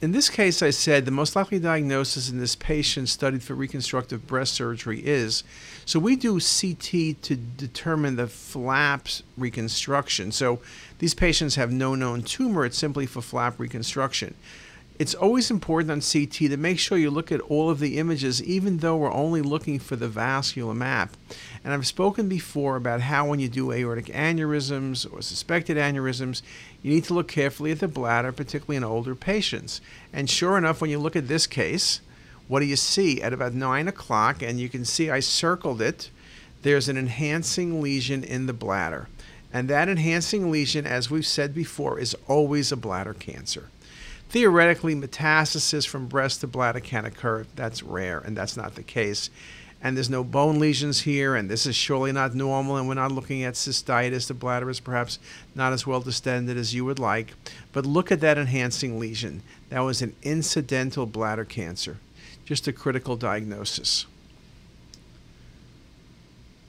In this case, I said the most likely diagnosis in this patient studied for reconstructive breast surgery is. So we do CT to determine the flaps reconstruction. So these patients have no known tumor, it's simply for flap reconstruction. It's always important on CT to make sure you look at all of the images, even though we're only looking for the vascular map. And I've spoken before about how when you do aortic aneurysms or suspected aneurysms, you need to look carefully at the bladder, particularly in older patients. And sure enough, when you look at this case, what do you see? At about 9 o'clock, and you can see I circled it, there's an enhancing lesion in the bladder. And that enhancing lesion, as we've said before, is always a bladder cancer. Theoretically, metastasis from breast to bladder can occur. That's rare, and that's not the case. And there's no bone lesions here, and this is surely not normal, and we're not looking at cystitis. The bladder is perhaps not as well distended as you would like. But look at that enhancing lesion. That was an incidental bladder cancer, just a critical diagnosis.